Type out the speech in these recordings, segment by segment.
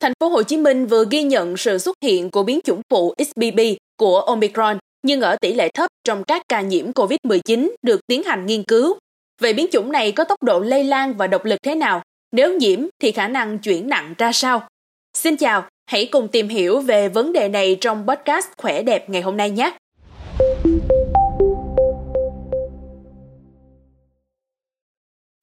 thành phố Hồ Chí Minh vừa ghi nhận sự xuất hiện của biến chủng phụ XBB của Omicron nhưng ở tỷ lệ thấp trong các ca nhiễm COVID-19 được tiến hành nghiên cứu. Vậy biến chủng này có tốc độ lây lan và độc lực thế nào? Nếu nhiễm thì khả năng chuyển nặng ra sao? Xin chào, hãy cùng tìm hiểu về vấn đề này trong podcast Khỏe đẹp ngày hôm nay nhé.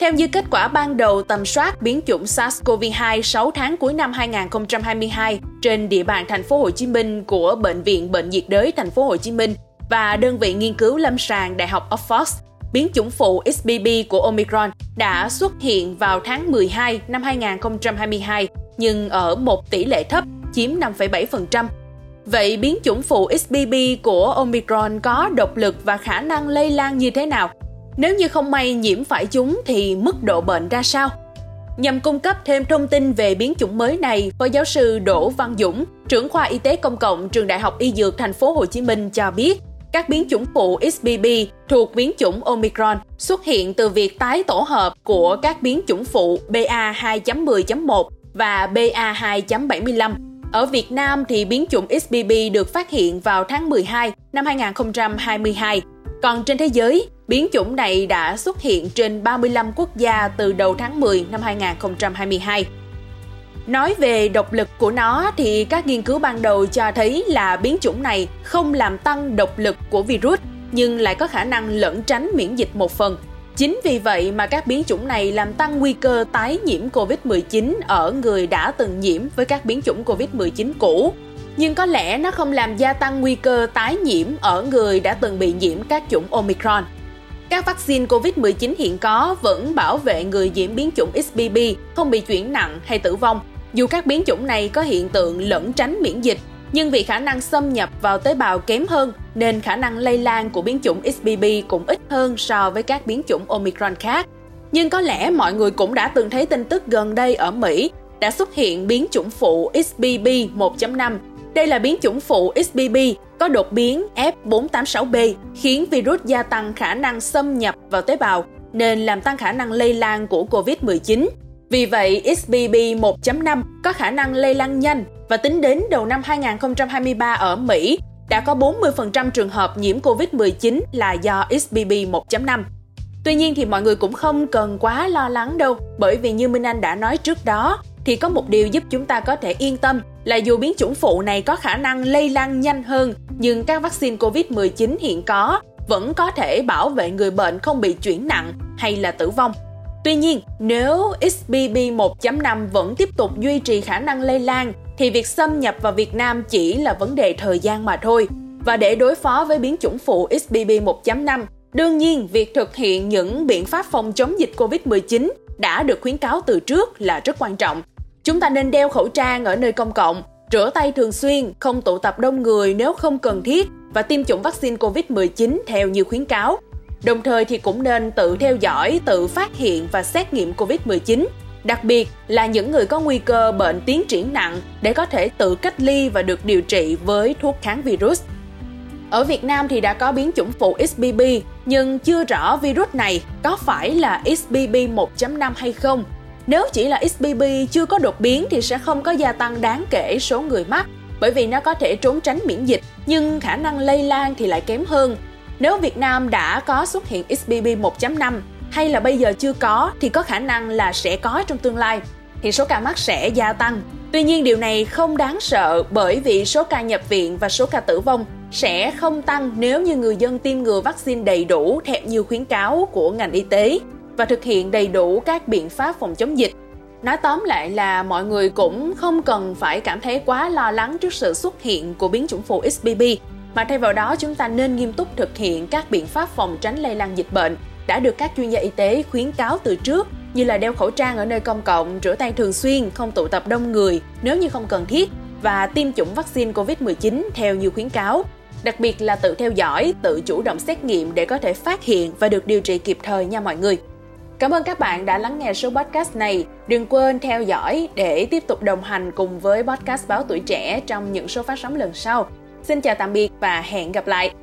Theo như kết quả ban đầu tầm soát biến chủng SARS-CoV-2 6 tháng cuối năm 2022 trên địa bàn thành phố Hồ Chí Minh của bệnh viện Bệnh nhiệt đới thành phố Hồ Chí Minh và đơn vị nghiên cứu lâm sàng Đại học Oxford, biến chủng phụ XBB của Omicron đã xuất hiện vào tháng 12 năm 2022 nhưng ở một tỷ lệ thấp chiếm 5,7%. Vậy biến chủng phụ XBB của Omicron có độc lực và khả năng lây lan như thế nào? Nếu như không may nhiễm phải chúng thì mức độ bệnh ra sao? Nhằm cung cấp thêm thông tin về biến chủng mới này, Phó giáo sư Đỗ Văn Dũng, trưởng khoa y tế công cộng trường Đại học Y Dược thành phố Hồ Chí Minh cho biết, các biến chủng phụ XBB thuộc biến chủng Omicron xuất hiện từ việc tái tổ hợp của các biến chủng phụ BA2.10.1 và BA2.75. Ở Việt Nam thì biến chủng XBB được phát hiện vào tháng 12 năm 2022 còn trên thế giới, biến chủng này đã xuất hiện trên 35 quốc gia từ đầu tháng 10 năm 2022. Nói về độc lực của nó thì các nghiên cứu ban đầu cho thấy là biến chủng này không làm tăng độc lực của virus nhưng lại có khả năng lẫn tránh miễn dịch một phần. Chính vì vậy mà các biến chủng này làm tăng nguy cơ tái nhiễm COVID-19 ở người đã từng nhiễm với các biến chủng COVID-19 cũ nhưng có lẽ nó không làm gia tăng nguy cơ tái nhiễm ở người đã từng bị nhiễm các chủng Omicron. Các vaccine COVID-19 hiện có vẫn bảo vệ người nhiễm biến chủng XBB không bị chuyển nặng hay tử vong. Dù các biến chủng này có hiện tượng lẫn tránh miễn dịch, nhưng vì khả năng xâm nhập vào tế bào kém hơn nên khả năng lây lan của biến chủng XBB cũng ít hơn so với các biến chủng Omicron khác. Nhưng có lẽ mọi người cũng đã từng thấy tin tức gần đây ở Mỹ đã xuất hiện biến chủng phụ XBB 1.5 đây là biến chủng phụ XBB có đột biến F486B khiến virus gia tăng khả năng xâm nhập vào tế bào nên làm tăng khả năng lây lan của COVID-19. Vì vậy, XBB 1.5 có khả năng lây lan nhanh và tính đến đầu năm 2023 ở Mỹ đã có 40% trường hợp nhiễm COVID-19 là do XBB 1.5. Tuy nhiên thì mọi người cũng không cần quá lo lắng đâu, bởi vì như Minh Anh đã nói trước đó, thì có một điều giúp chúng ta có thể yên tâm là dù biến chủng phụ này có khả năng lây lan nhanh hơn, nhưng các vaccine COVID-19 hiện có vẫn có thể bảo vệ người bệnh không bị chuyển nặng hay là tử vong. Tuy nhiên, nếu XBB 1.5 vẫn tiếp tục duy trì khả năng lây lan thì việc xâm nhập vào Việt Nam chỉ là vấn đề thời gian mà thôi. Và để đối phó với biến chủng phụ XBB 1.5, đương nhiên việc thực hiện những biện pháp phòng chống dịch COVID-19 đã được khuyến cáo từ trước là rất quan trọng Chúng ta nên đeo khẩu trang ở nơi công cộng, rửa tay thường xuyên, không tụ tập đông người nếu không cần thiết và tiêm chủng vaccine COVID-19 theo như khuyến cáo. Đồng thời thì cũng nên tự theo dõi, tự phát hiện và xét nghiệm COVID-19, đặc biệt là những người có nguy cơ bệnh tiến triển nặng để có thể tự cách ly và được điều trị với thuốc kháng virus. Ở Việt Nam thì đã có biến chủng phụ XBB, nhưng chưa rõ virus này có phải là XBB 1.5 hay không nếu chỉ là XBB chưa có đột biến thì sẽ không có gia tăng đáng kể số người mắc, bởi vì nó có thể trốn tránh miễn dịch, nhưng khả năng lây lan thì lại kém hơn. Nếu Việt Nam đã có xuất hiện XBB 1.5 hay là bây giờ chưa có thì có khả năng là sẽ có trong tương lai, thì số ca mắc sẽ gia tăng. Tuy nhiên điều này không đáng sợ bởi vì số ca nhập viện và số ca tử vong sẽ không tăng nếu như người dân tiêm ngừa vaccine đầy đủ theo nhiều khuyến cáo của ngành y tế và thực hiện đầy đủ các biện pháp phòng chống dịch. Nói tóm lại là mọi người cũng không cần phải cảm thấy quá lo lắng trước sự xuất hiện của biến chủng phụ XBB, mà thay vào đó chúng ta nên nghiêm túc thực hiện các biện pháp phòng tránh lây lan dịch bệnh đã được các chuyên gia y tế khuyến cáo từ trước như là đeo khẩu trang ở nơi công cộng, rửa tay thường xuyên, không tụ tập đông người nếu như không cần thiết và tiêm chủng vaccine COVID-19 theo như khuyến cáo. Đặc biệt là tự theo dõi, tự chủ động xét nghiệm để có thể phát hiện và được điều trị kịp thời nha mọi người. Cảm ơn các bạn đã lắng nghe số podcast này. Đừng quên theo dõi để tiếp tục đồng hành cùng với podcast Báo Tuổi Trẻ trong những số phát sóng lần sau. Xin chào tạm biệt và hẹn gặp lại!